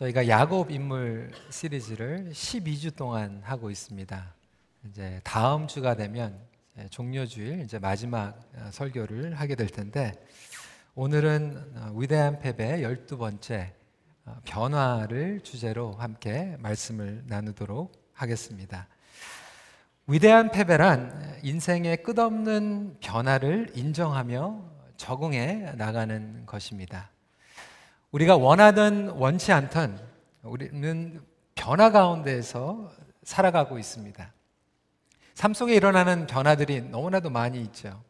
저희가 야곱 인물 시리즈를 12주 동안 하고 있습니다. 이제 다음 주가 되면 종료주일 이제 마지막 어, 설교를 하게 될 텐데 오늘은 어, 위대한 패배 12번째 어, 변화를 주제로 함께 말씀을 나누도록 하겠습니다. 위대한 패배란 인생의 끝없는 변화를 인정하며 적응해 나가는 것입니다. 우리가 원하든 원치 않든 우리는 변화 가운데에서 살아가고 있습니다. 삶 속에 일어나는 변화들이 너무나도 많이 있죠.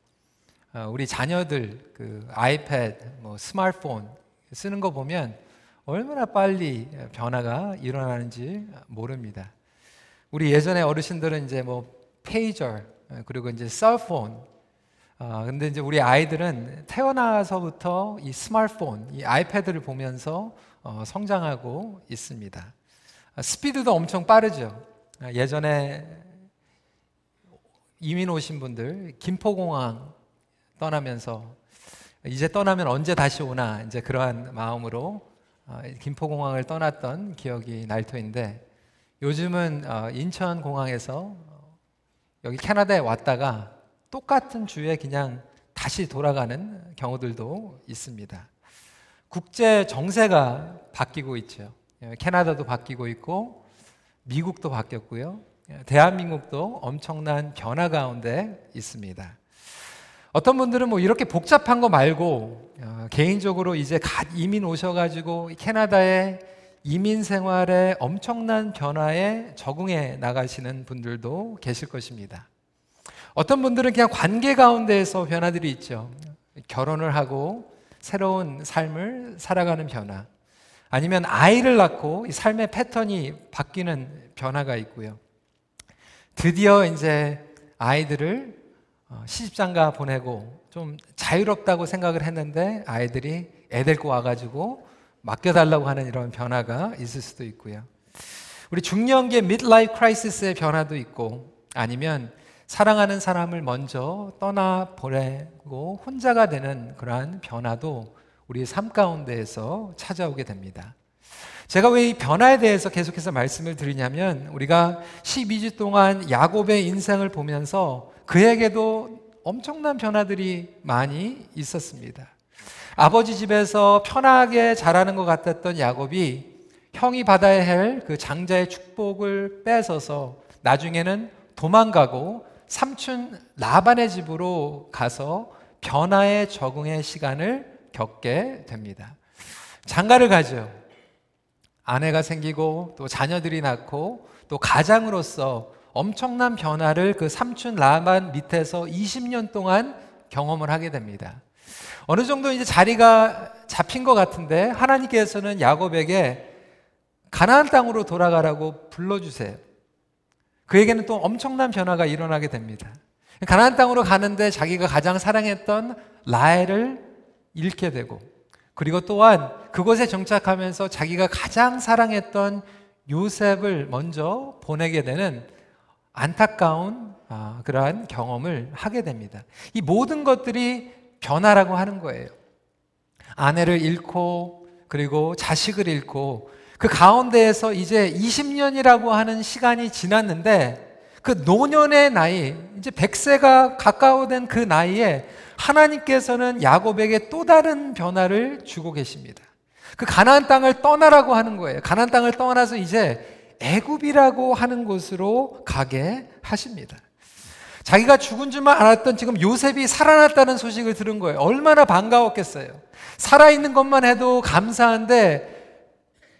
어, 우리 자녀들 그 아이패드, 뭐 스마트폰 쓰는 거 보면 얼마나 빨리 변화가 일어나는지 모릅니다. 우리 예전에 어르신들은 이제 뭐 페이저 그리고 이제 셀폰 어, 근데 이제 우리 아이들은 태어나서부터 이 스마트폰, 이 아이패드를 보면서 어, 성장하고 있습니다. 어, 스피드도 엄청 빠르죠. 어, 예전에 이민 오신 분들 김포공항 떠나면서 이제 떠나면 언제 다시 오나 이제 그러한 마음으로 어, 김포공항을 떠났던 기억이 날 터인데 요즘은 어, 인천공항에서 여기 캐나다에 왔다가 똑같은 주에 그냥 다시 돌아가는 경우들도 있습니다. 국제 정세가 바뀌고 있죠. 예, 캐나다도 바뀌고 있고 미국도 바뀌었고요. 예, 대한민국도 엄청난 변화 가운데 있습니다. 어떤 분들은 뭐 이렇게 복잡한 거 말고 어, 개인적으로 이제 갓 이민 오셔가지고 캐나다의 이민 생활에 엄청난 변화에 적응해 나가시는 분들도 계실 것입니다. 어떤 분들은 그냥 관계 가운데에서 변화들이 있죠. 결혼을 하고 새로운 삶을 살아가는 변화. 아니면 아이를 낳고 이 삶의 패턴이 바뀌는 변화가 있고요. 드디어 이제 아이들을 어, 시집장가 보내고 좀 자유롭다고 생각을 했는데 아이들이 애 데리고 와가지고 맡겨달라고 하는 이런 변화가 있을 수도 있고요. 우리 중년기의 midlife crisis의 변화도 있고 아니면 사랑하는 사람을 먼저 떠나 보내고 혼자가 되는 그러한 변화도 우리 삶 가운데에서 찾아오게 됩니다. 제가 왜 이 변화에 대해서 계속해서 말씀을 드리냐면 우리가 12주 동안 야곱의 인생을 보면서 그에게도 엄청난 변화들이 많이 있었습니다. 아버지 집에서 편하게 자라는 것 같았던 야곱이 형이 받아야 할 그 장자의 축복을 뺏어서 나중에는 도망가고 삼촌 라반의 집으로 가서 변화에 적응의 시간을 겪게 됩니다. 장가를 가죠. 아내가 생기고 또 자녀들이 낳고 또 가장으로서 엄청난 변화를 그 삼촌 라반 밑에서 20년 동안 경험을 하게 됩니다. 어느 정도 이제 자리가 잡힌 것 같은데 하나님께서는 야곱에게 가나안 땅으로 돌아가라고 불러주세요. 그에게는 또 엄청난 변화가 일어나게 됩니다. 가나안 땅으로 가는데 자기가 가장 사랑했던 라헬을 잃게 되고 그리고 또한 그곳에 정착하면서 자기가 가장 사랑했던 요셉을 먼저 보내게 되는 안타까운 아, 그러한 경험을 하게 됩니다. 이 모든 것들이 변화라고 하는 거예요. 아내를 잃고 그리고 자식을 잃고 그 가운데에서 이제 20년이라고 하는 시간이 지났는데 그 노년의 나이, 이제 100세가 가까워된 그 나이에 하나님께서는 야곱에게 또 다른 변화를 주고 계십니다. 그 가나안 땅을 떠나라고 하는 거예요. 가나안 땅을 떠나서 이제 애굽이라고 하는 곳으로 가게 하십니다. 자기가 죽은 줄만 알았던 지금 요셉이 살아났다는 소식을 들은 거예요. 얼마나 반가웠겠어요. 살아있는 것만 해도 감사한데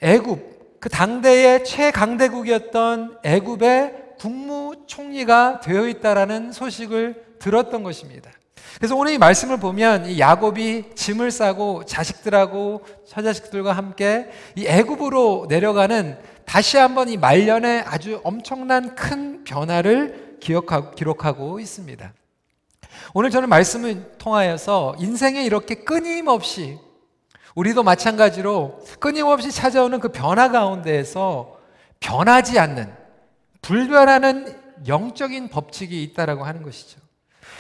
애굽 그 당대의 최강대국이었던 애굽의 국무총리가 되어 있다라는 소식을 들었던 것입니다. 그래서 오늘 이 말씀을 보면 이 야곱이 짐을 싸고 자식들하고 처자식들과 함께 이 애굽으로 내려가는 다시 한번 이 말년에 아주 엄청난 큰 변화를 기억하고, 기록하고 있습니다. 오늘 저는 말씀을 통하여서 인생에 이렇게 끊임없이 우리도 마찬가지로 끊임없이 찾아오는 그 변화 가운데에서 변하지 않는 불변하는 영적인 법칙이 있다라고 하는 것이죠.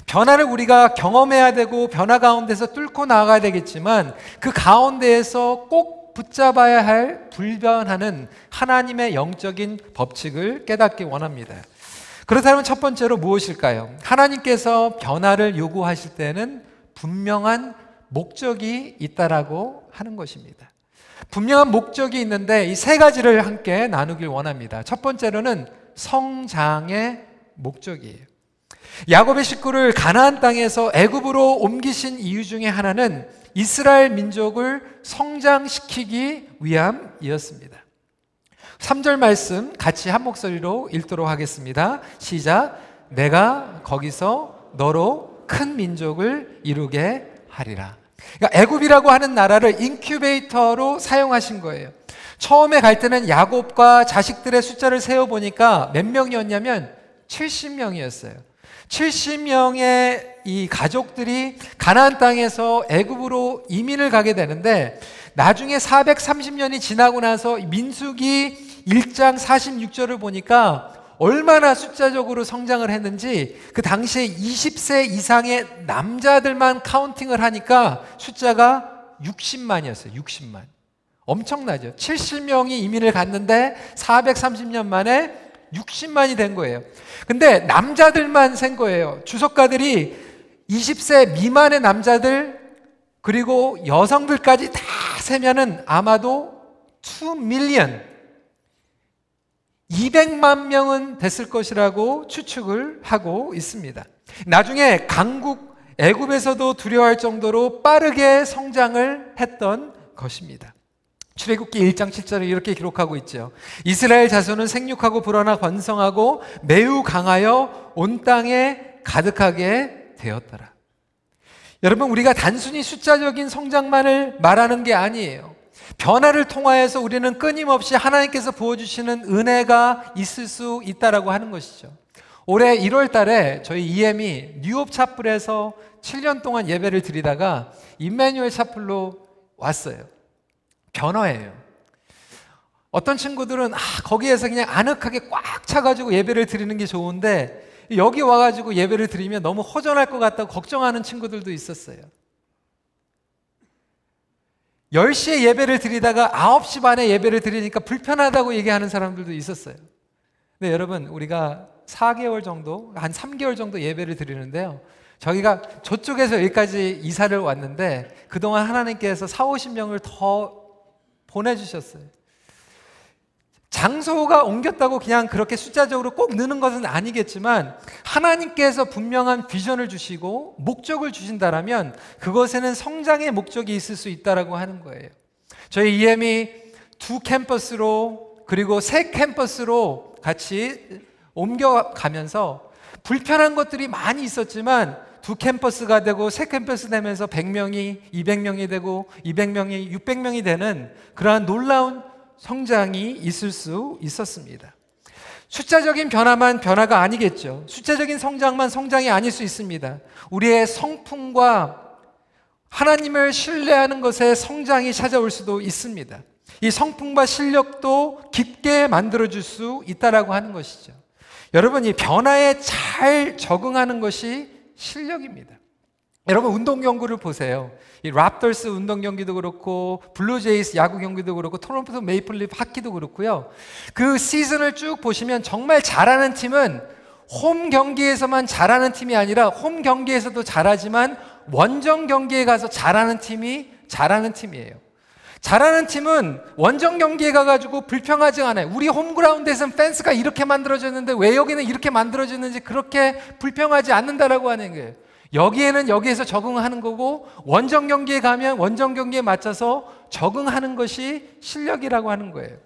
변화를 우리가 경험해야 되고 변화 가운데서 뚫고 나가야 되겠지만 그 가운데에서 꼭꼭 붙잡아야 할 불변하는 하나님의 영적인 법칙을 깨닫기 원합니다. 그렇다면 첫 번째로 무엇일까요? 하나님께서 변화를 요구하실 때는 분명한 목적이 있다라고 하는 것입니다. 분명한 목적이 있는데 이 세 가지를 함께 나누길 원합니다. 첫 번째로는 성장의 목적이에요. 야곱의 식구를 가나안 땅에서 애굽으로 옮기신 이유 중에 하나는 이스라엘 민족을 성장시키기 위함이었습니다. 3절 말씀 같이 한 목소리로 읽도록 하겠습니다. 시작. 내가 거기서 너로 큰 민족을 이루게 하리라. 그러니까 애굽이라고 하는 나라를 인큐베이터로 사용하신 거예요. 처음에 갈 때는 야곱과 자식들의 숫자를 세어 보니까 몇 명이었냐면 70명이었어요. 70명의 이 가족들이 가나안 땅에서 애굽으로 이민을 가게 되는데 나중에 430년이 지나고 나서 민수기 1장 46절을 보니까 얼마나 숫자적으로 성장을 했는지 그 당시에 20세 이상의 남자들만 카운팅을 하니까 숫자가 60만이었어요. 60만. 엄청나죠. 70명이 이민을 갔는데 430년 만에 60만이 된 거예요. 근데 남자들만 센 거예요. 주석가들이 20세 미만의 남자들 그리고 여성들까지 다 세면은 아마도 2 밀리언 200만 명은 됐을 것이라고 추측을 하고 있습니다. 나중에 강국 애굽에서도 두려워할 정도로 빠르게 성장을 했던 것입니다. 출애굽기 1장 7절에 이렇게 기록하고 있죠. 이스라엘 자손은 생육하고 불어나 번성하고 매우 강하여 온 땅에 가득하게 되었더라. 여러분 우리가 단순히 숫자적인 성장만을 말하는 게 아니에요. 변화를 통하여서 우리는 끊임없이 하나님께서 부어주시는 은혜가 있을 수 있다라고 하는 것이죠. 올해 1월 달에 저희 EM이 뉴욕 차플에서 7년 동안 예배를 드리다가 임마누엘 차플로 왔어요. 변화예요. 어떤 친구들은 아, 거기에서 그냥 아늑하게 꽉 차가지고 예배를 드리는 게 좋은데 여기 와가지고 예배를 드리면 너무 허전할 것 같다고 걱정하는 친구들도 있었어요. 10시에 예배를 드리다가 9시 반에 예배를 드리니까 불편하다고 얘기하는 사람들도 있었어요. 근데 여러분, 우리가 4개월 정도, 한 3개월 정도 예배를 드리는데요. 저희가 저쪽에서 여기까지 이사를 왔는데 그동안 하나님께서 4, 50명을 더 보내주셨어요. 장소가 옮겼다고 그냥 그렇게 숫자적으로 꼭 느는 것은 아니겠지만 하나님께서 분명한 비전을 주시고 목적을 주신다라면 그것에는 성장의 목적이 있을 수 있다라고 하는 거예요. 저희 EM이 두 캠퍼스로 그리고 세 캠퍼스로 같이 옮겨가면서 불편한 것들이 많이 있었지만 두 캠퍼스가 되고 세 캠퍼스 되면서 100명이 200명이 되고 200명이 600명이 되는 그러한 놀라운 성장이 있을 수 있었습니다. 숫자적인 변화만 변화가 아니겠죠. 숫자적인 성장만 성장이 아닐 수 있습니다. 우리의 성품과 하나님을 신뢰하는 것에 성장이 찾아올 수도 있습니다. 이 성품과 실력도 깊게 만들어줄 수 있다라고 하는 것이죠. 여러분, 이 변화에 잘 적응하는 것이 실력입니다. 여러분 운동 경기를 보세요. 이 랩터스 운동 경기도 그렇고 블루제이스 야구 경기도 그렇고 토론토 메이플리프 하키도 그렇고요. 그 시즌을 쭉 보시면 정말 잘하는 팀은 홈 경기에서만 잘하는 팀이 아니라 홈 경기에서도 잘하지만 원정 경기에 가서 잘하는 팀이 잘하는 팀이에요. 잘하는 팀은 원정 경기에 가가지고 불평하지 않아요. 우리 홈그라운드에서는 펜스가 이렇게 만들어졌는데 왜 여기는 이렇게 만들어졌는지 그렇게 불평하지 않는다라고 하는 거예요. 여기에는 여기에서 적응하는 거고 원정 경기에 가면 원정 경기에 맞춰서 적응하는 것이 실력이라고 하는 거예요.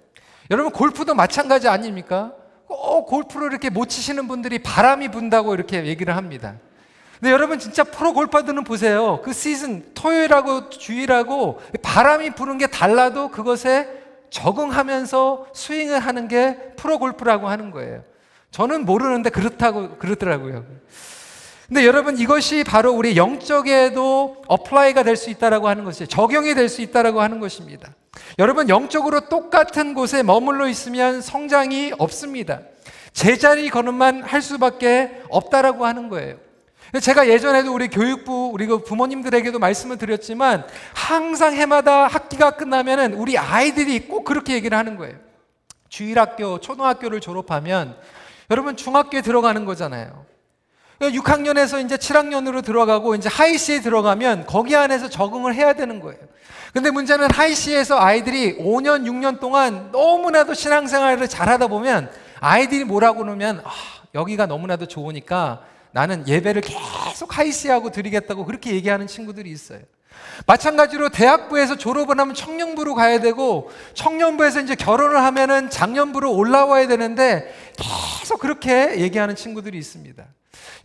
여러분 골프도 마찬가지 아닙니까? 꼭 골프를 이렇게 못 치시는 분들이 바람이 분다고 이렇게 얘기를 합니다. 근데 여러분 진짜 프로 골퍼들은 보세요. 그 시즌 토요일하고 주일하고 바람이 부는 게 달라도 그것에 적응하면서 스윙을 하는 게 프로 골프라고 하는 거예요. 저는 모르는데 그렇다고 그러더라고요. 근데 여러분 이것이 바로 우리 영적에도 apply가 될 수 있다라고 하는 것이 적용이 될 수 있다라고 하는 것입니다. 여러분 영적으로 똑같은 곳에 머물러 있으면 성장이 없습니다. 제자리 걸음만 할 수밖에 없다라고 하는 거예요. 제가 예전에도 우리 교육부, 우리 그 부모님들에게도 말씀을 드렸지만 항상 해마다 학기가 끝나면은 우리 아이들이 꼭 그렇게 얘기를 하는 거예요. 주일학교, 초등학교를 졸업하면 여러분 중학교에 들어가는 거잖아요. 6학년에서 이제 7학년으로 들어가고 이제 하이시에 들어가면 거기 안에서 적응을 해야 되는 거예요. 근데 문제는 하이시에서 아이들이 5년, 6년 동안 너무나도 신앙생활을 잘하다 보면 아이들이 뭐라고 그러면 아, 여기가 너무나도 좋으니까 나는 예배를 계속 하이시하고 드리겠다고 그렇게 얘기하는 친구들이 있어요. 마찬가지로 대학부에서 졸업을 하면 청년부로 가야 되고 청년부에서 이제 결혼을 하면은 장년부로 올라와야 되는데 계속 그렇게 얘기하는 친구들이 있습니다.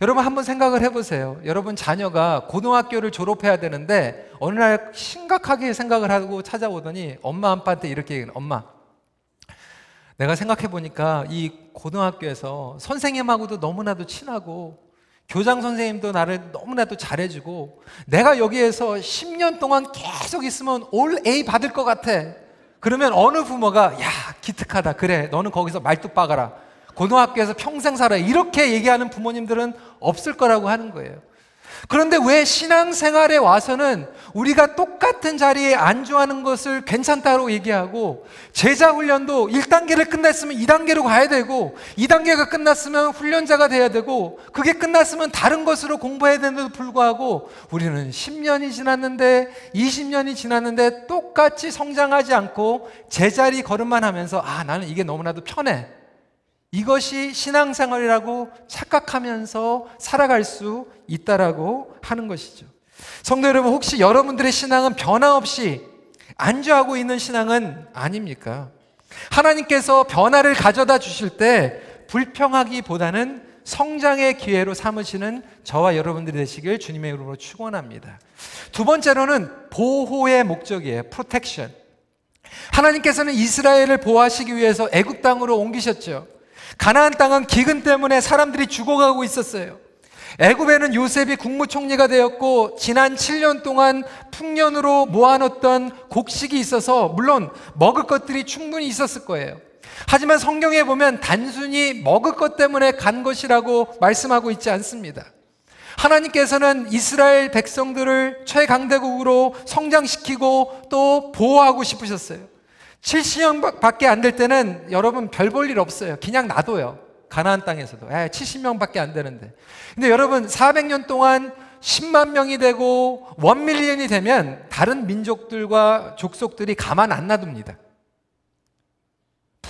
여러분 한번 생각을 해보세요. 여러분 자녀가 고등학교를 졸업해야 되는데 어느 날 심각하게 생각을 하고 찾아오더니 엄마 아빠한테 이렇게 얘기해요. 엄마, 내가 생각해 보니까 이 고등학교에서 선생님하고도 너무나도 친하고 교장 선생님도 나를 너무나도 잘해주고 내가 여기에서 10년 동안 계속 있으면 올 A 받을 것 같아. 그러면 어느 부모가 야 기특하다 그래 너는 거기서 말뚝 박아라 고등학교에서 평생 살아 이렇게 얘기하는 부모님들은 없을 거라고 하는 거예요. 그런데 왜 신앙생활에 와서는 우리가 똑같은 자리에 안주하는 것을 괜찮다고 얘기하고 제자 훈련도 1단계를 끝냈으면 2단계로 가야 되고 2단계가 끝났으면 훈련자가 돼야 되고 그게 끝났으면 다른 것으로 공부해야 되는데도 불구하고 우리는 10년이 지났는데 20년이 지났는데 똑같이 성장하지 않고 제자리 걸음만 하면서 아 나는 이게 너무나도 편해 이것이 신앙생활이라고 착각하면서 살아갈 수 있다라고 하는 것이죠. 성도 여러분, 혹시 여러분들의 신앙은 변화없이 안주하고 있는 신앙은 아닙니까? 하나님께서 변화를 가져다 주실 때 불평하기보다는 성장의 기회로 삼으시는 저와 여러분들이 되시길 주님의 이름으로 축원합니다. 두 번째로는 보호의 목적이에요. 프로텍션. 하나님께서는 이스라엘을 보호하시기 위해서 애굽 땅으로 옮기셨죠. 가나안 땅은 기근 때문에 사람들이 죽어가고 있었어요. 애굽에는 요셉이 국무총리가 되었고 지난 7년 동안 풍년으로 모아놓던 곡식이 있어서 물론 먹을 것들이 충분히 있었을 거예요. 하지만 성경에 보면 단순히 먹을 것 때문에 간 것이라고 말씀하고 있지 않습니다. 하나님께서는 이스라엘 백성들을 최강대국으로 성장시키고 또 보호하고 싶으셨어요. 70명밖에 안 될 때는 여러분 별 볼 일 없어요. 그냥 놔둬요. 가나안 땅에서도. 에, 70명밖에 안 되는데. 근데 여러분 400년 동안 10만 명이 되고 1밀리언이 되면 다른 민족들과 족속들이 가만 안 놔둡니다.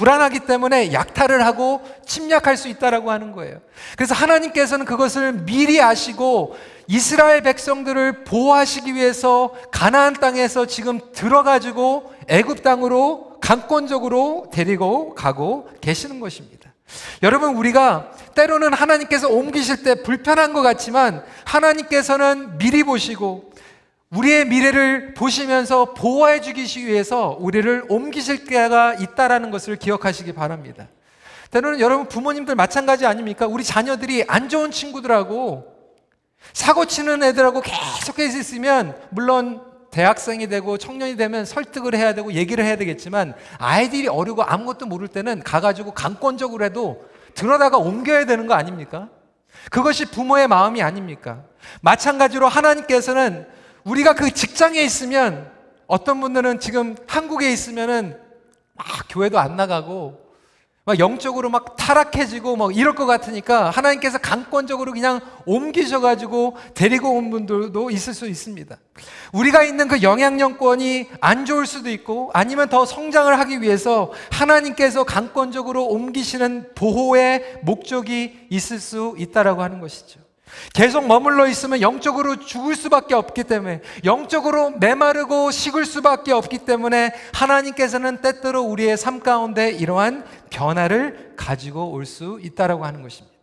불안하기 때문에 약탈을 하고 침략할 수 있다라고 하는 거예요. 그래서 하나님께서는 그것을 미리 아시고 이스라엘 백성들을 보호하시기 위해서 가나안 땅에서 지금 들어가지고 애굽 땅으로 강권적으로 데리고 가고 계시는 것입니다. 여러분 우리가 때로는 하나님께서 옮기실 때 불편한 것 같지만 하나님께서는 미리 보시고 우리의 미래를 보시면서 보호해 주기 위해서 우리를 옮기실 때가 있다라는 것을 기억하시기 바랍니다. 때로는 여러분 부모님들 마찬가지 아닙니까? 우리 자녀들이 안 좋은 친구들하고 사고 치는 애들하고 계속해서 있으면 물론 대학생이 되고 청년이 되면 설득을 해야 되고 얘기를 해야 되겠지만 아이들이 어리고 아무것도 모를 때는 가가지고 강권적으로 해도 들어다가 옮겨야 되는 거 아닙니까? 그것이 부모의 마음이 아닙니까? 마찬가지로 하나님께서는 우리가 그 직장에 있으면 어떤 분들은 지금 한국에 있으면은 막 교회도 안 나가고 막 영적으로 막 타락해지고 막 이럴 것 같으니까 하나님께서 강권적으로 그냥 옮기셔가지고 데리고 온 분들도 있을 수 있습니다. 우리가 있는 그 영향력권이 안 좋을 수도 있고 아니면 더 성장을 하기 위해서 하나님께서 강권적으로 옮기시는 보호의 목적이 있을 수 있다라고 하는 것이죠. 계속 머물러 있으면 영적으로 죽을 수밖에 없기 때문에 영적으로 메마르고 식을 수밖에 없기 때문에 하나님께서는 때때로 우리의 삶 가운데 이러한 변화를 가지고 올 수 있다라고 하는 것입니다.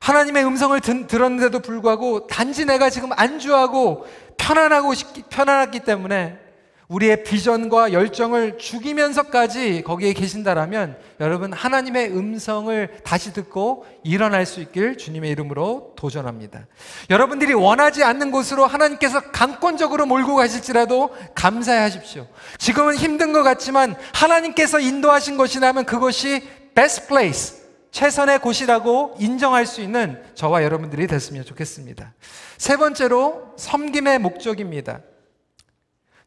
하나님의 음성을 들었는데도 불구하고 단지 내가 지금 안주하고 편안하고 편안하기 때문에 우리의 비전과 열정을 죽이면서까지 거기에 계신다라면 여러분 하나님의 음성을 다시 듣고 일어날 수 있길 주님의 이름으로 도전합니다. 여러분들이 원하지 않는 곳으로 하나님께서 강권적으로 몰고 가실지라도 감사하십시오. 지금은 힘든 것 같지만 하나님께서 인도하신 것이라면 그것이 best place, 최선의 곳이라고 인정할 수 있는 저와 여러분들이 됐으면 좋겠습니다. 세 번째로 섬김의 목적입니다.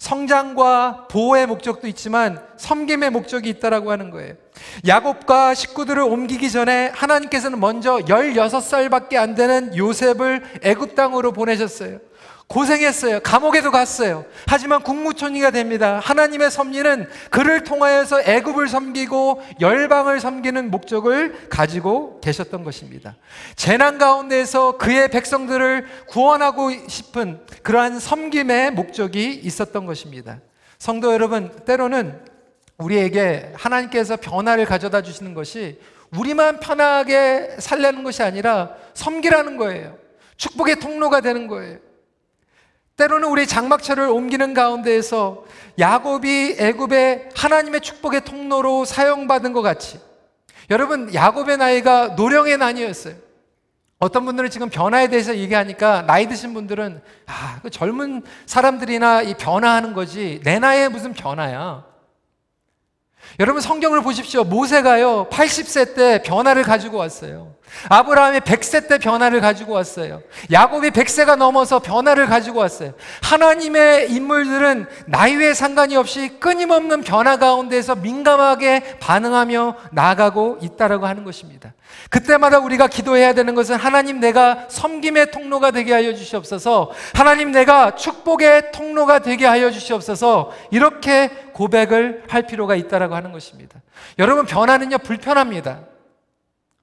성장과 보호의 목적도 있지만 섬김의 목적이 있다라고 하는 거예요. 야곱과 식구들을 옮기기 전에 하나님께서는 먼저 16살밖에 안 되는 요셉을 애굽 땅으로 보내셨어요. 고생했어요. 감옥에도 갔어요. 하지만 국무총리가 됩니다. 하나님의 섭리는 그를 통하여서 애굽을 섬기고 열방을 섬기는 목적을 가지고 계셨던 것입니다. 재난 가운데서 그의 백성들을 구원하고 싶은 그러한 섬김의 목적이 있었던 것입니다. 성도 여러분, 때로는 우리에게 하나님께서 변화를 가져다 주시는 것이 우리만 편하게 살려는 것이 아니라 섬기라는 거예요. 축복의 통로가 되는 거예요. 때로는 우리 장막처를 옮기는 가운데에서 야곱이 애굽의 하나님의 축복의 통로로 사용받은 것 같이 여러분 야곱의 나이가 노령의 나이였어요. 어떤 분들은 지금 변화에 대해서 얘기하니까 나이 드신 분들은 아, 그 젊은 사람들이나 이 변화하는 거지 내 나이에 무슨 변화야. 여러분 성경을 보십시오. 모세가요 80세 때 변화를 가지고 왔어요. 아브라함이 100세 때 변화를 가지고 왔어요. 야곱이 100세가 넘어서 변화를 가지고 왔어요. 하나님의 인물들은 나이에 상관이 없이 끊임없는 변화 가운데서 민감하게 반응하며 나아가고 있다라고 하는 것입니다. 그때마다 우리가 기도해야 되는 것은 하나님 내가 섬김의 통로가 되게 하여 주시옵소서. 하나님 내가 축복의 통로가 되게 하여 주시옵소서. 이렇게 고백을 할 필요가 있다라고 하는 것입니다. 여러분 변화는요 불편합니다.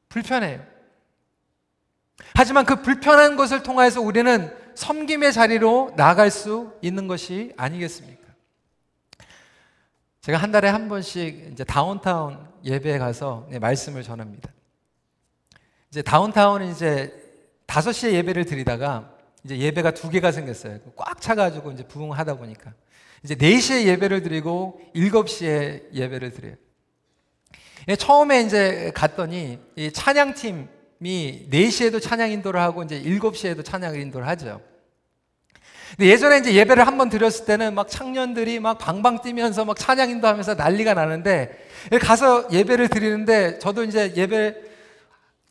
불편해요. 하지만 그 불편한 것을 통해서 우리는 섬김의 자리로 나아갈 수 있는 것이 아니겠습니까? 제가 한 달에 한 번씩 이제 다운타운 예배에 가서 네, 말씀을 전합니다. 이제 다운타운은 이제 5시에 예배를 드리다가 이제 예배가 두 개가 생겼어요. 꽉 차가지고 이제 부흥하다 보니까. 이제 4시에 예배를 드리고 7시에 예배를 드려요. 예, 처음에 이제 갔더니 이 찬양팀 이 4시에도 찬양 인도를 하고 이제 7시에도 찬양 인도를 하죠. 근데 예전에 이제 예배를 한 번 드렸을 때는 막 청년들이 막 방방 뛰면서 막 찬양 인도하면서 난리가 나는데 가서 예배를 드리는데 저도 이제 예배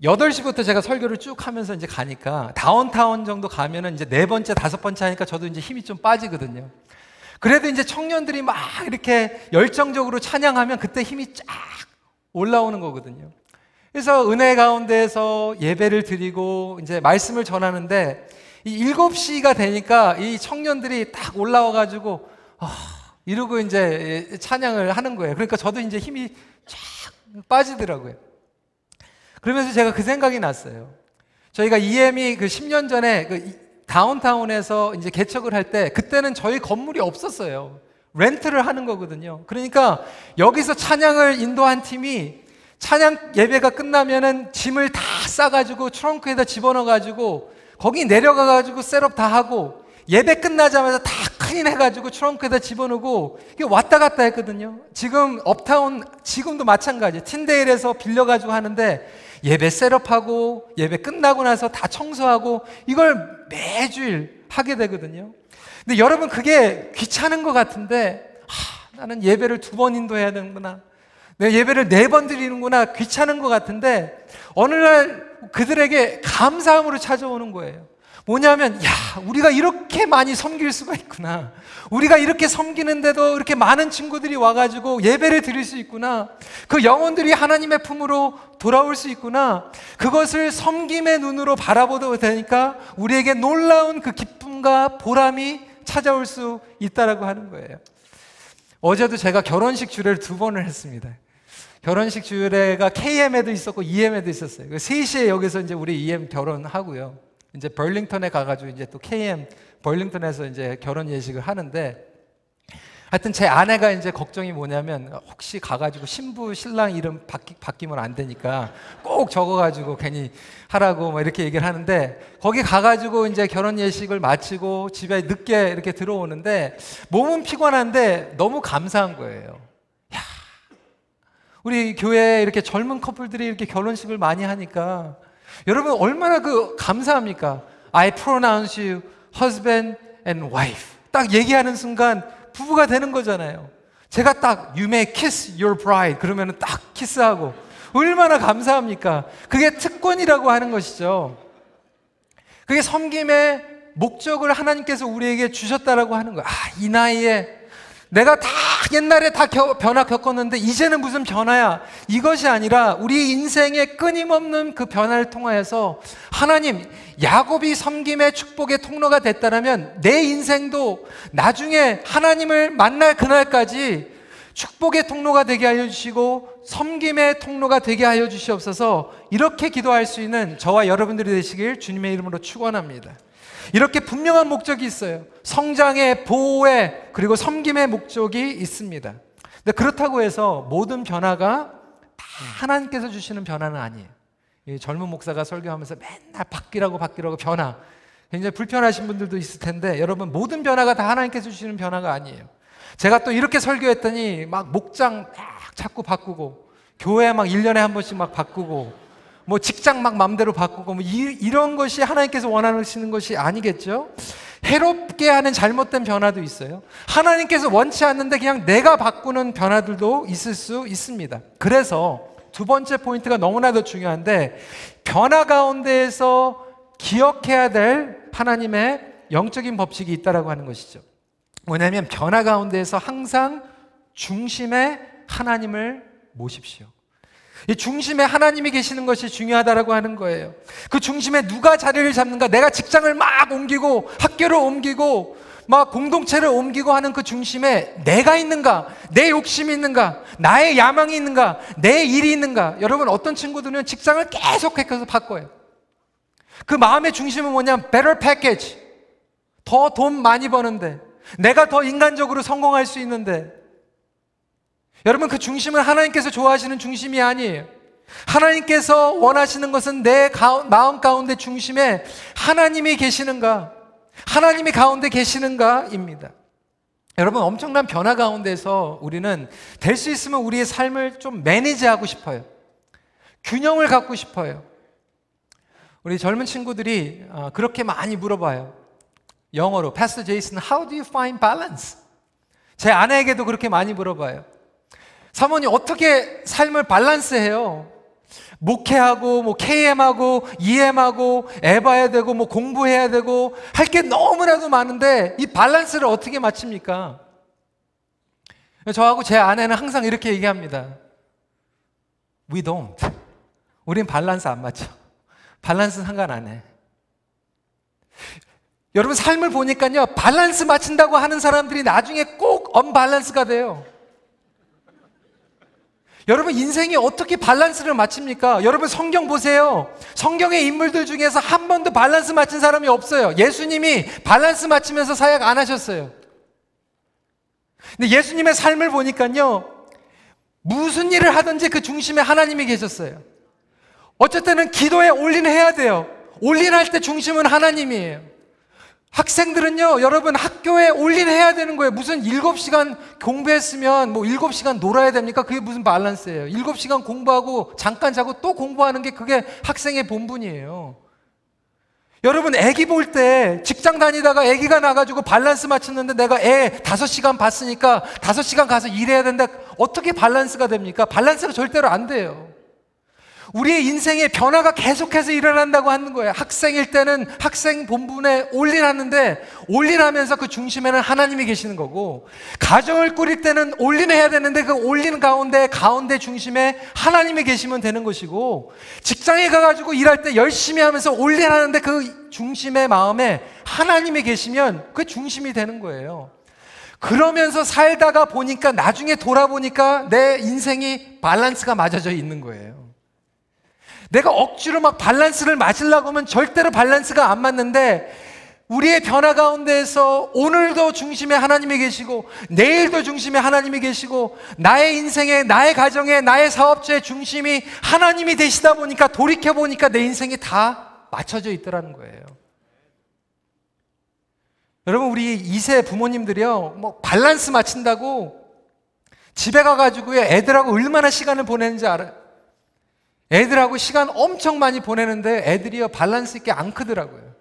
8시부터 제가 설교를 쭉 하면서 이제 가니까 다운타운 정도 가면은 이제 네 번째, 다섯 번째 하니까 저도 이제 힘이 좀 빠지거든요. 그래도 이제 청년들이 막 이렇게 열정적으로 찬양하면 그때 힘이 쫙 올라오는 거거든요. 그래서 은혜 가운데서 예배를 드리고 이제 말씀을 전하는데 이 7시가 되니까 이 청년들이 딱 올라와 가지고 아, 이러고 이제 찬양을 하는 거예요. 그러니까 저도 이제 힘이 쫙 빠지더라고요. 그러면서 제가 그 생각이 났어요. 저희가 EM이 그 10년 전에 그 다운타운에서 이제 개척을 할 때 그때는 저희 건물이 없었어요. 렌트를 하는 거거든요. 그러니까 여기서 찬양을 인도한 팀이 찬양 예배가 끝나면은 짐을 다 싸가지고 트렁크에다 집어넣어가지고 거기 내려가가지고 setup 다 하고 예배 끝나자마자 다 clean해가지고 트렁크에다 집어넣고 이게 왔다 갔다 했거든요. 지금 업타운 지금도 마찬가지. 틴데일에서 빌려가지고 하는데 예배 setup하고 예배 끝나고 나서 다 청소하고 이걸 매주일 하게 되거든요. 근데 여러분 그게 귀찮은 것 같은데 하, 나는 예배를 두 번 인도해야 되는구나. 내 예배를 네 번 드리는구나 귀찮은 것 같은데 어느 날 그들에게 감사함으로 찾아오는 거예요. 뭐냐면 야 우리가 이렇게 많이 섬길 수가 있구나. 우리가 이렇게 섬기는데도 이렇게 많은 친구들이 와가지고 예배를 드릴 수 있구나. 그 영혼들이 하나님의 품으로 돌아올 수 있구나. 그것을 섬김의 눈으로 바라보도 되니까 우리에게 놀라운 그 기쁨과 보람이 찾아올 수 있다라고 하는 거예요. 어제도 제가 결혼식 주례를 두 번을 했습니다. 결혼식 주례가 KM에도 있었고 EM에도 있었어요. 3시에 그 여기서 이제 우리 EM 결혼하고요. 이제 벌링턴에 가가지고 이제 또 KM 벌링턴에서 이제 결혼 예식을 하는데 하여튼 제 아내가 이제 걱정이 뭐냐면 혹시 가가지고 신부 신랑 이름 바뀌, 바뀌면 안 되니까 꼭 적어가지고 괜히 하라고 뭐 이렇게 얘기를 하는데 거기 가가지고 이제 결혼 예식을 마치고 집에 늦게 이렇게 들어오는데 몸은 피곤한데 너무 감사한 거예요. 우리 교회에 이렇게 젊은 커플들이 이렇게 결혼식을 많이 하니까 여러분 얼마나 그 감사합니까? I pronounce you husband and wife. 딱 얘기하는 순간 부부가 되는 거잖아요. 제가 딱 you may kiss your bride 그러면은 딱 키스하고 얼마나 감사합니까? 그게 특권이라고 하는 것이죠. 그게 섬김의 목적을 하나님께서 우리에게 주셨다라고 하는 거야. 아, 이 나이에 내가 다 옛날에 다 겨, 변화 겪었는데 이제는 무슨 변화야? 이것이 아니라 우리 인생의 끊임없는 그 변화를 통하여서 하나님 야곱이 섬김의 축복의 통로가 됐다면 내 인생도 나중에 하나님을 만날 그날까지 축복의 통로가 되게 하여 주시고 섬김의 통로가 되게 하여 주시옵소서 이렇게 기도할 수 있는 저와 여러분들이 되시길 주님의 이름으로 축원합니다. 이렇게 분명한 목적이 있어요. 성장의 보호의 그리고 섬김의 목적이 있습니다. 근데 그렇다고 해서 모든 변화가 다 하나님께서 주시는 변화는 아니에요. 젊은 목사가 설교하면서 맨날 바뀌라고 바뀌라고 변화. 굉장히 불편하신 분들도 있을 텐데 여러분 모든 변화가 다 하나님께서 주시는 변화가 아니에요. 제가 또 이렇게 설교했더니 막 목장 막 자꾸 바꾸고 교회 막 1년에 한 번씩 막 바꾸고 뭐 직장 막 맘대로 바꾸고 뭐 이, 런 것이 하나님께서 원하시는 것이 아니겠죠? 해롭게 하는 잘못된 변화도 있어요. 하나님께서 원치 않는데 그냥 내가 바꾸는 변화들도 있을 수 있습니다. 그래서 두 번째 포인트가 너무나도 중요한데 변화 가운데에서 기억해야 될 하나님의 영적인 법칙이 있다라고 하는 것이죠. 뭐냐면 변화 가운데에서 항상 중심에 하나님을 모십시오. 이 중심에 하나님이 계시는 것이 중요하다라고 하는 거예요. 그 중심에 누가 자리를 잡는가? 내가 직장을 막 옮기고 학교를 옮기고 막 공동체를 옮기고 하는 그 중심에 내가 있는가? 내 욕심이 있는가? 나의 야망이 있는가? 내 일이 있는가? 여러분 어떤 친구들은 직장을 계속해서 바꿔요. 그 마음의 중심은 뭐냐면 better package. 더 돈 많이 버는데 내가 더 인간적으로 성공할 수 있는데 여러분 그 중심은 하나님께서 좋아하시는 중심이 아니에요. 하나님께서 원하시는 것은 내 마음 가운데 중심에 하나님이 계시는가, 하나님이 가운데 계시는가입니다. 여러분 엄청난 변화 가운데서 우리는 될 수 있으면 우리의 삶을 좀 매니지하고 싶어요. 균형을 갖고 싶어요. 우리 젊은 친구들이 어, 그렇게 많이 물어봐요. 영어로, Pastor Jason, how do you find balance? 제 아내에게도 그렇게 많이 물어봐요. 사모님 어떻게 삶을 밸런스해요? 목회하고 뭐 KM하고 EM하고 애 봐야 되고 뭐 공부해야 되고 할 게 너무나도 많은데 이 밸런스를 어떻게 맞춥니까? 저하고 제 아내는 항상 이렇게 얘기합니다. We don't. 우린 밸런스 안 맞죠. 밸런스 상관 안 해. 여러분 삶을 보니까요. 밸런스 맞춘다고 하는 사람들이 나중에 꼭 언밸런스가 돼요. 여러분 인생이 어떻게 밸런스를 맞춥니까? 여러분 성경 보세요. 성경의 인물들 중에서 한 번도 밸런스 맞춘 사람이 없어요. 예수님이 밸런스 맞추면서 사역 안 하셨어요. 근데 예수님의 삶을 보니까요. 무슨 일을 하든지 그 중심에 하나님이 계셨어요. 어쨌든 기도에 올인해야 돼요. 올인할 때 중심은 하나님이에요. 학생들은요, 여러분 학교에 올인해야 되는 거예요. 무슨 7시간 공부했으면 뭐 7시간 놀아야 됩니까? 그게 무슨 밸런스예요. 7시간 공부하고 잠깐 자고 또 공부하는 게 그게 학생의 본분이에요. 여러분 애기 볼 때 직장 다니다가 애기가 나가지고 밸런스 맞췄는데 내가 애 5시간 봤으니까 5시간 가서 일해야 된다. 어떻게 밸런스가 됩니까? 밸런스가 절대로 안 돼요. 우리의 인생의 변화가 계속해서 일어난다고 하는 거예요. 학생일 때는 학생 본분에 올인하는데 올인하면서 그 중심에는 하나님이 계시는 거고 가정을 꾸릴 때는 올인해야 되는데 그 올린 가운데 가운데 중심에 하나님이 계시면 되는 것이고 직장에 가가지고 일할 때 열심히 하면서 올인하는데 그 중심의 마음에 하나님이 계시면 그 중심이 되는 거예요. 그러면서 살다가 보니까 나중에 돌아보니까 내 인생이 밸런스가 맞아져 있는 거예요. 내가 억지로 막 밸런스를 맞으려고 하면 절대로 밸런스가 안 맞는데 우리의 변화 가운데에서 오늘도 중심에 하나님이 계시고 내일도 중심에 하나님이 계시고 나의 인생에 나의 가정에 나의 사업체의 중심이 하나님이 되시다 보니까 돌이켜 보니까 내 인생이 다 맞춰져 있더라는 거예요. 여러분 우리 2세 부모님들이요. 뭐 밸런스 맞춘다고 집에 가 가지고요. 애들하고 얼마나 시간을 보내는지 알아요. 애들하고 시간 엄청 많이 보내는데 애들이요 밸런스 있게 안 크더라고요.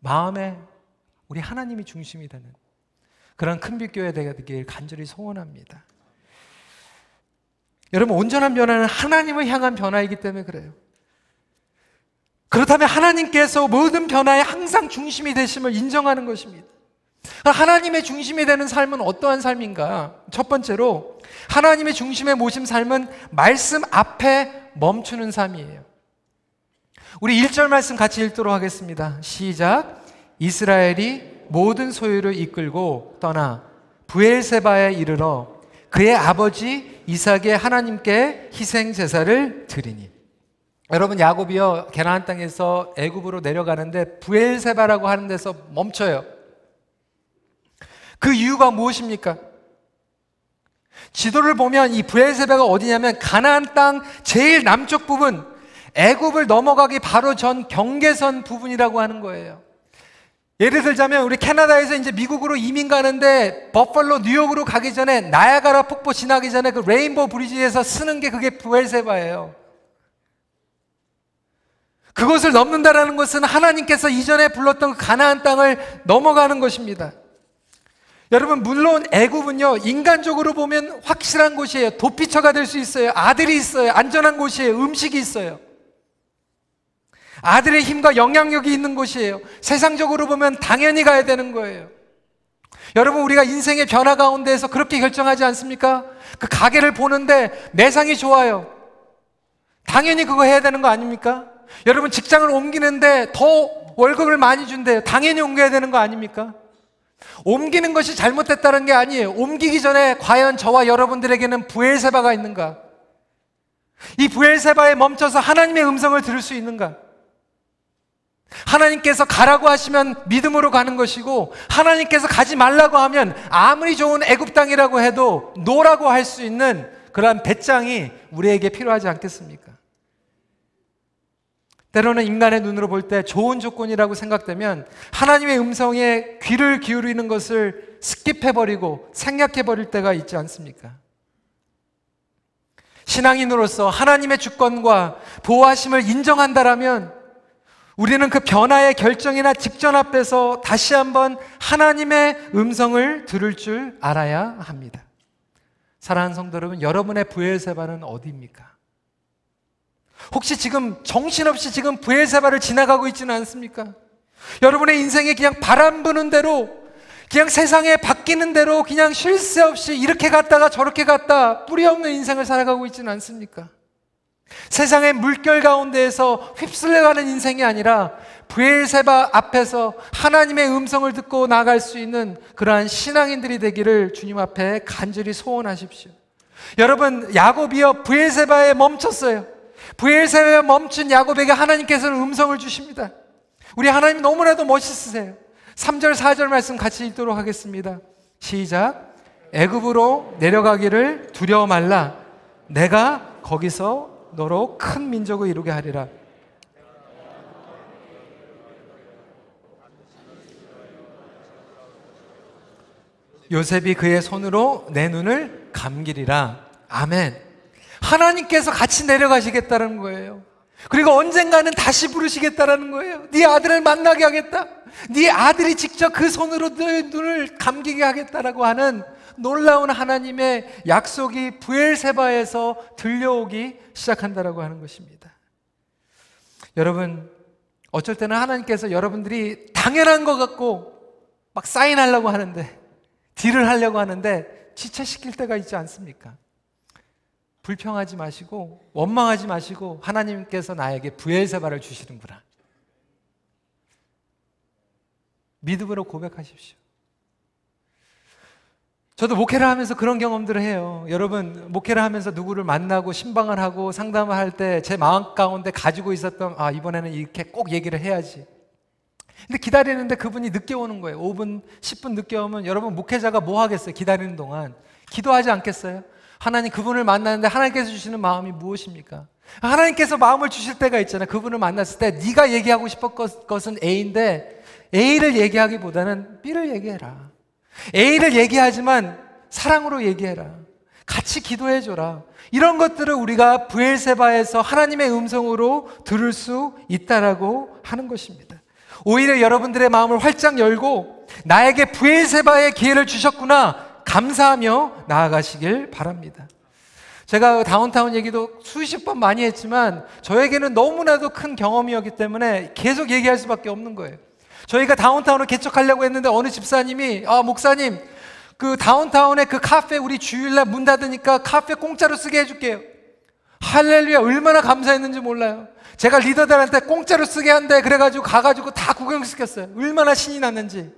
마음에 우리 하나님이 중심이 되는 그런 큰 빛교회 되길 간절히 소원합니다. 여러분 온전한 변화는 하나님을 향한 변화이기 때문에 그래요. 그렇다면 하나님께서 모든 변화에 항상 중심이 되심을 인정하는 것입니다. 하나님의 중심이 되는 삶은 어떠한 삶인가? 첫 번째로 하나님의 중심에 모신 삶은 말씀 앞에 멈추는 삶이에요. 우리 1절 말씀 같이 읽도록 하겠습니다. 시작. 이스라엘이 모든 소유를 이끌고 떠나 부엘세바에 이르러 그의 아버지 이삭의 하나님께 희생 제사를 드리니 여러분 야곱이요 게나안 땅에서 애굽으로 내려가는데 부엘세바라고 하는 데서 멈춰요. 그 이유가 무엇입니까? 지도를 보면 이 부엘세바가 어디냐면 가나안 땅 제일 남쪽 부분 애굽을 넘어가기 바로 전 경계선 부분이라고 하는 거예요. 예를 들자면 우리 캐나다에서 이제 미국으로 이민 가는데 버펄로 뉴욕으로 가기 전에 나야가라 폭포 지나기 전에 그 레인보우 브리지에서 쓰는 게 그게 부엘세바예요. 그것을 넘는다라는 것은 하나님께서 이전에 불렀던 그 가나안 땅을 넘어가는 것입니다. 여러분 물론 애굽은요 인간적으로 보면 확실한 곳이에요. 도피처가 될 수 있어요. 아들이 있어요. 안전한 곳이에요. 음식이 있어요. 아들의 힘과 영향력이 있는 곳이에요. 세상적으로 보면 당연히 가야 되는 거예요. 여러분, 우리가 인생의 변화 가운데에서 그렇게 결정하지 않습니까? 그 가게를 보는데 매상이 좋아요. 당연히 그거 해야 되는 거 아닙니까? 여러분, 직장을 옮기는데 더 월급을 많이 준대요. 당연히 옮겨야 되는 거 아닙니까? 옮기는 것이 잘못됐다는 게 아니에요. 옮기기 전에 과연 저와 여러분들에게는 부엘세바가 있는가? 이 부엘세바에 멈춰서 하나님의 음성을 들을 수 있는가? 하나님께서 가라고 하시면 믿음으로 가는 것이고 하나님께서 가지 말라고 하면 아무리 좋은 애굽 땅이라고 해도 no라고 할 수 있는 그러한 배짱이 우리에게 필요하지 않겠습니까? 때로는 인간의 눈으로 볼 때 좋은 조건이라고 생각되면 하나님의 음성에 귀를 기울이는 것을 skip해버리고 생략해버릴 때가 있지 않습니까? 신앙인으로서 하나님의 주권과 보호하심을 인정한다라면 우리는 그 변화의 결정이나 직전 앞에서 다시 한번 하나님의 음성을 들을 줄 알아야 합니다. 사랑하는 성도 여러분, 여러분의 부엘세바는 어디입니까? 혹시 지금 정신없이 지금 부엘세바를 지나가고 있지는 않습니까? 여러분의 인생에 그냥 바람 부는 대로 그냥 세상에 바뀌는 대로 그냥 쉴 새 없이 이렇게 갔다가 저렇게 갔다 뿌리 없는 인생을 살아가고 있지는 않습니까? 세상의 물결 가운데에서 휩쓸려가는 인생이 아니라 부엘세바 앞에서 하나님의 음성을 듣고 나갈 수 있는 그러한 신앙인들이 되기를 주님 앞에 간절히 소원하십시오. 여러분 야곱이여 부엘세바에 멈췄어요. 부엘세바에 멈춘 야곱에게 하나님께서는 음성을 주십니다. 우리 하나님 너무나도 멋있으세요. 3절 4절 말씀 같이 읽도록 하겠습니다. 시작. 애굽으로 내려가기를 두려워 말라. 내가 거기서 너로 큰 민족을 이루게 하리라. 요셉이 그의 손으로 내 눈을 감기리라. 아멘. 하나님께서 같이 내려가시겠다는 거예요. 그리고 언젠가는 다시 부르시겠다라는 거예요. 네 아들을 만나게 하겠다. 네 아들이 직접 그 손으로 네 눈을 감기게 하겠다라고 하는 놀라운 하나님의 약속이 부엘세바에서 들려오기 시작한다라고 하는 것입니다. 여러분 어쩔 때는 하나님께서 여러분들이 당연한 것 같고 막 사인하려고 하는데 딜을 하려고 하는데 지체시킬 때가 있지 않습니까? 불평하지 마시고 원망하지 마시고 하나님께서 나에게 부엘세바를 주시는구나. 믿음으로 고백하십시오. 저도 목회를 하면서 그런 경험들을 해요. 여러분, 목회를 하면서 누구를 만나고 신방을 하고 상담을 할 때 제 마음 가운데 가지고 있었던, 아, 이번에는 이렇게 꼭 얘기를 해야지. 근데 기다리는데 그분이 늦게 오는 거예요. 5분, 10분 늦게 오면 여러분, 목회자가 뭐 하겠어요? 기다리는 동안. 기도하지 않겠어요? 하나님 그분을 만나는데 하나님께서 주시는 마음이 무엇입니까? 하나님께서 마음을 주실 때가 있잖아요. 그분을 만났을 때 네가 얘기하고 싶었던 것은 A인데 A를 얘기하기보다는 B를 얘기해라. A를 얘기하지만 사랑으로 얘기해라. 같이 기도해 줘라. 이런 것들을 우리가 부엘세바에서 하나님의 음성으로 들을 수 있다라고 하는 것입니다. 오히려 여러분들의 마음을 활짝 열고 나에게 부엘세바의 기회를 주셨구나 감사하며 나아가시길 바랍니다. 제가 다운타운 얘기도 수십 번 많이 했지만 저에게는 너무나도 큰 경험이었기 때문에 계속 얘기할 수밖에 없는 거예요. 저희가 다운타운을 개척하려고 했는데 어느 집사님이 아 목사님 그 다운타운의 그 카페 우리 주일날 문 닫으니까 카페 공짜로 쓰게 해줄게요. 할렐루야 얼마나 감사했는지 몰라요. 제가 리더들한테 공짜로 쓰게 한대 그래가지고 가가지고 다 구경시켰어요. 얼마나 신이 났는지.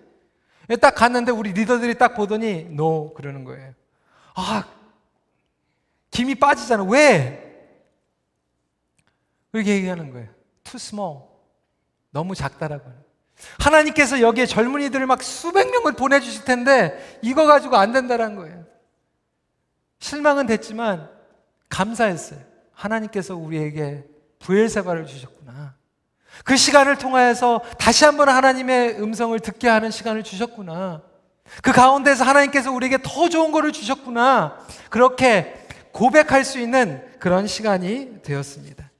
딱 갔는데 우리 리더들이 딱 보더니 no 그러는 거예요. 아 김이 빠지잖아. 왜? 그렇게 얘기하는 거예요. Too small. 너무 작다라고. 하나님께서 여기에 젊은이들을 막 수백 명을 보내주실 텐데 이거 가지고 안 된다는 거예요. 실망은 됐지만 감사했어요. 하나님께서 우리에게 부엘세바를 주셨구나. 그 시간을 통하여서 다시 한번 하나님의 음성을 듣게 하는 시간을 주셨구나. 그 가운데서 하나님께서 우리에게 더 좋은 것을 주셨구나. 그렇게 고백할 수 있는 그런 시간이 되었습니다.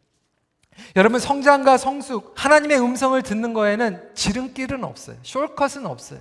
여러분 성장과 성숙, 하나님의 음성을 듣는 거에는 지름길은 없어요. 숄컷은 없어요.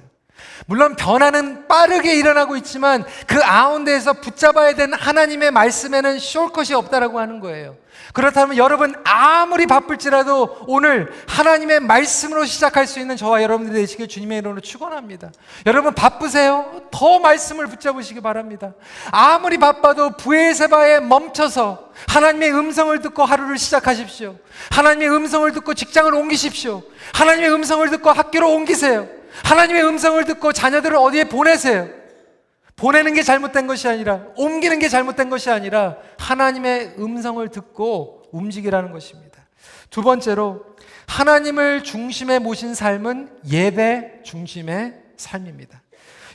물론 변화는 빠르게 일어나고 있지만 그 가운데에서 붙잡아야 되는 하나님의 말씀에는 숄컷이 없다라고 하는 거예요. 그렇다면 여러분 아무리 바쁠지라도 오늘 하나님의 말씀으로 시작할 수 있는 저와 여러분들이 되시길 주님의 이름으로 축원합니다. 여러분 바쁘세요? 더 말씀을 붙잡으시기 바랍니다. 아무리 바빠도 부에세바에 멈춰서 하나님의 음성을 듣고 하루를 시작하십시오. 하나님의 음성을 듣고 직장을 옮기십시오. 하나님의 음성을 듣고 학교로 옮기세요. 하나님의 음성을 듣고 자녀들을 어디에 보내세요. 보내는 게 잘못된 것이 아니라 옮기는 게 잘못된 것이 아니라 하나님의 음성을 듣고 움직이라는 것입니다. 두 번째로 하나님을 중심에 모신 삶은 예배 중심의 삶입니다.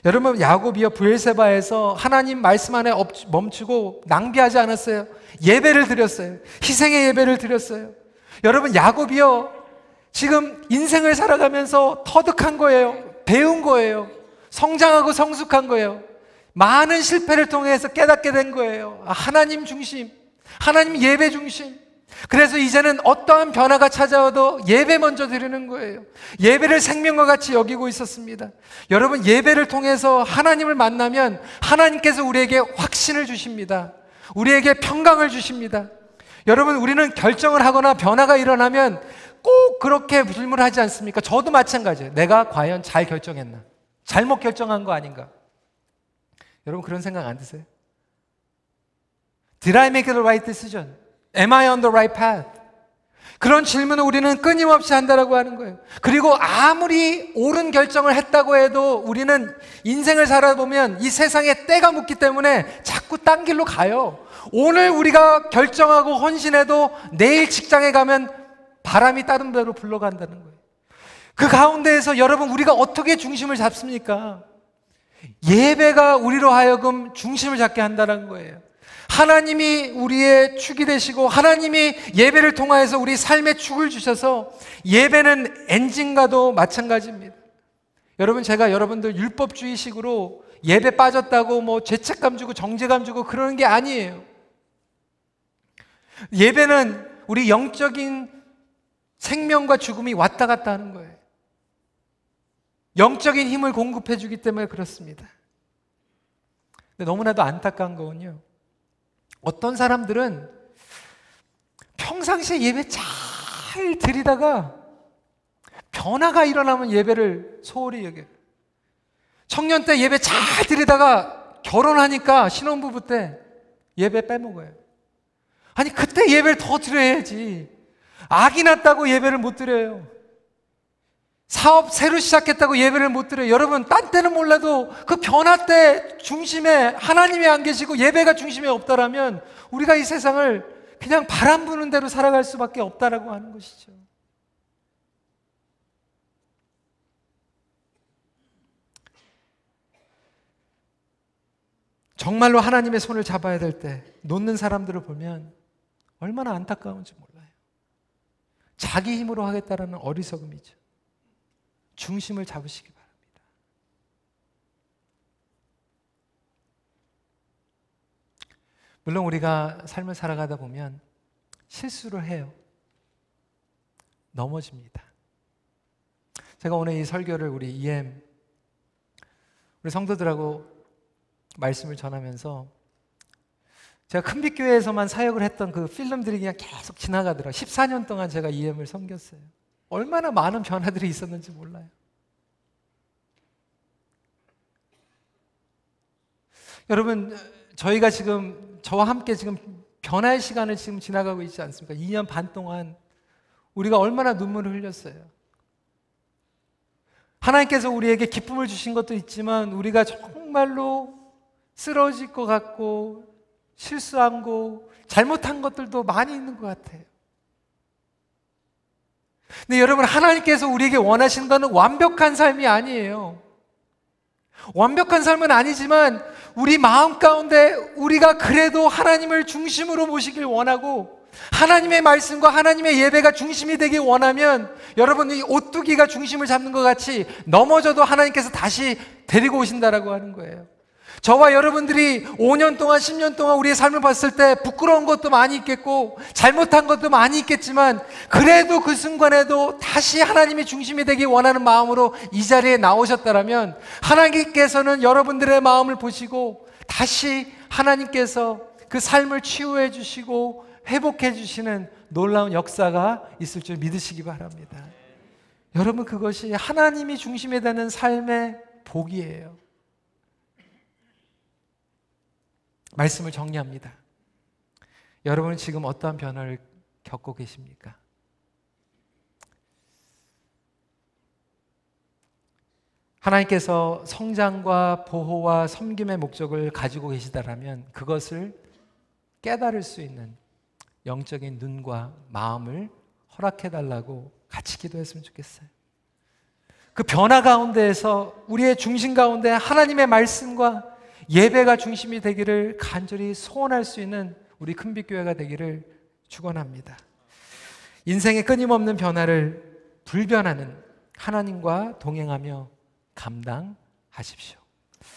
여러분 야곱이여 부엘세바에서 하나님 말씀 안에 멈추고 낭비하지 않았어요. 예배를 드렸어요. 희생의 예배를 드렸어요. 여러분 야곱이여 지금 인생을 살아가면서 터득한 거예요. 배운 거예요. 성장하고 성숙한 거예요. 많은 실패를 통해서 깨닫게 된 거예요. 아, 하나님 중심, 하나님 예배 중심. 그래서 이제는 어떠한 변화가 찾아와도 예배 먼저 드리는 거예요. 예배를 생명과 같이 여기고 있었습니다. 여러분, 예배를 통해서 하나님을 만나면 하나님께서 우리에게 확신을 주십니다. 우리에게 평강을 주십니다. 여러분, 우리는 결정을 하거나 변화가 일어나면 꼭 그렇게 질문하지 않습니까? 저도 마찬가지예요. 내가 과연 잘 결정했나? 잘못 결정한 거 아닌가? 여러분 그런 생각 안 드세요? Did I make the right decision? Am I on the right path? 그런 질문을 우리는 끊임없이 한다라고 하는 거예요. 그리고 아무리 옳은 결정을 했다고 해도 우리는 인생을 살아보면 이 세상에 때가 묻기 때문에 자꾸 딴 길로 가요. 오늘 우리가 결정하고 헌신해도 내일 직장에 가면 바람이 다른 데로 불러간다는 거예요. 그 가운데에서 여러분 우리가 어떻게 중심을 잡습니까? 예배가 우리로 하여금 중심을 잡게 한다는 거예요. 하나님이 우리의 축이 되시고 하나님이 예배를 통하여서 우리 삶의 축을 주셔서 예배는 엔진과도 마찬가지입니다. 여러분 제가 여러분들 율법주의식으로 예배 빠졌다고 뭐 죄책감 주고 정죄감 주고 그러는 게 아니에요. 예배는 우리 영적인 생명과 죽음이 왔다 갔다 하는 거예요. 영적인 힘을 공급해 주기 때문에 그렇습니다. 근데 너무나도 안타까운 거군요. 어떤 사람들은 평상시에 예배 잘 드리다가 변화가 일어나면 예배를 소홀히 여겨요. 청년 때 예배 잘 드리다가 결혼하니까 신혼부부 때 예배 빼먹어요. 아니, 그때 예배를 더 드려야지. 악이 났다고 예배를 못 드려요. 사업 새로 시작했다고 예배를 못 드려요. 여러분, 딴 때는 몰라도 그 변화 때 중심에 하나님이 안 계시고 예배가 중심에 없다라면 우리가 이 세상을 그냥 바람 부는 대로 살아갈 수밖에 없다라고 하는 것이죠. 정말로 하나님의 손을 잡아야 될 때 놓는 사람들을 보면 얼마나 안타까운지 몰라요. 자기 힘으로 하겠다라는 어리석음이죠. 중심을 잡으시기 바랍니다. 물론 우리가 삶을 살아가다 보면 실수를 해요. 넘어집니다. 제가 오늘 이 설교를 우리 EM 우리 성도들하고 말씀을 전하면서 제가 큰빛교회에서만 사역을 했던 그 필름들이 그냥 계속 지나가더라. 14년 동안 제가 EM을 섬겼어요. 얼마나 많은 변화들이 있었는지 몰라요. 여러분, 저희가 지금 저와 함께 지금 변화의 시간을 지금 지나가고 있지 않습니까? 2년 반 동안 우리가 얼마나 눈물을 흘렸어요. 하나님께서 우리에게 기쁨을 주신 것도 있지만 우리가 정말로 쓰러질 것 같고 실수한 거, 잘못한 것들도 많이 있는 것 같아요. 근데 여러분, 하나님께서 우리에게 것은 완벽한 삶이 아니에요. 완벽한 삶은 아니지만 우리 마음 가운데 우리가 그래도 하나님을 중심으로 모시길 원하고 하나님의 말씀과 하나님의 예배가 중심이 되길 원하면 여러분 이 오뚜기가 중심을 잡는 것 같이 넘어져도 하나님께서 다시 데리고 오신다라고 하는 거예요. 저와 여러분들이 5년 동안, 10년 동안 우리의 삶을 봤을 때 부끄러운 것도 많이 있겠고, 잘못한 것도 많이 있겠지만, 그래도 그 순간에도 다시 하나님이 중심이 되기 원하는 마음으로 이 자리에 나오셨다면, 하나님께서는 여러분들의 마음을 보시고, 다시 하나님께서 그 삶을 치유해 주시고, 회복해 주시는 놀라운 역사가 있을 줄 믿으시기 바랍니다. 여러분, 그것이 하나님이 중심이 되는 삶의 복이에요. 말씀을 정리합니다. 여러분은 지금 어떠한 변화를 겪고 계십니까? 하나님께서 성장과 보호와 섬김의 목적을 가지고 계시다라면 그것을 깨달을 수 있는 영적인 눈과 마음을 허락해 달라고 같이 기도했으면 좋겠어요. 그 변화 가운데에서 우리의 중심 가운데 하나님의 말씀과 예배가 중심이 되기를 간절히 소원할 수 있는 우리 큰빛교회가 되기를 축원합니다. 인생의 끊임없는 변화를 불변하는 하나님과 동행하며 감당하십시오.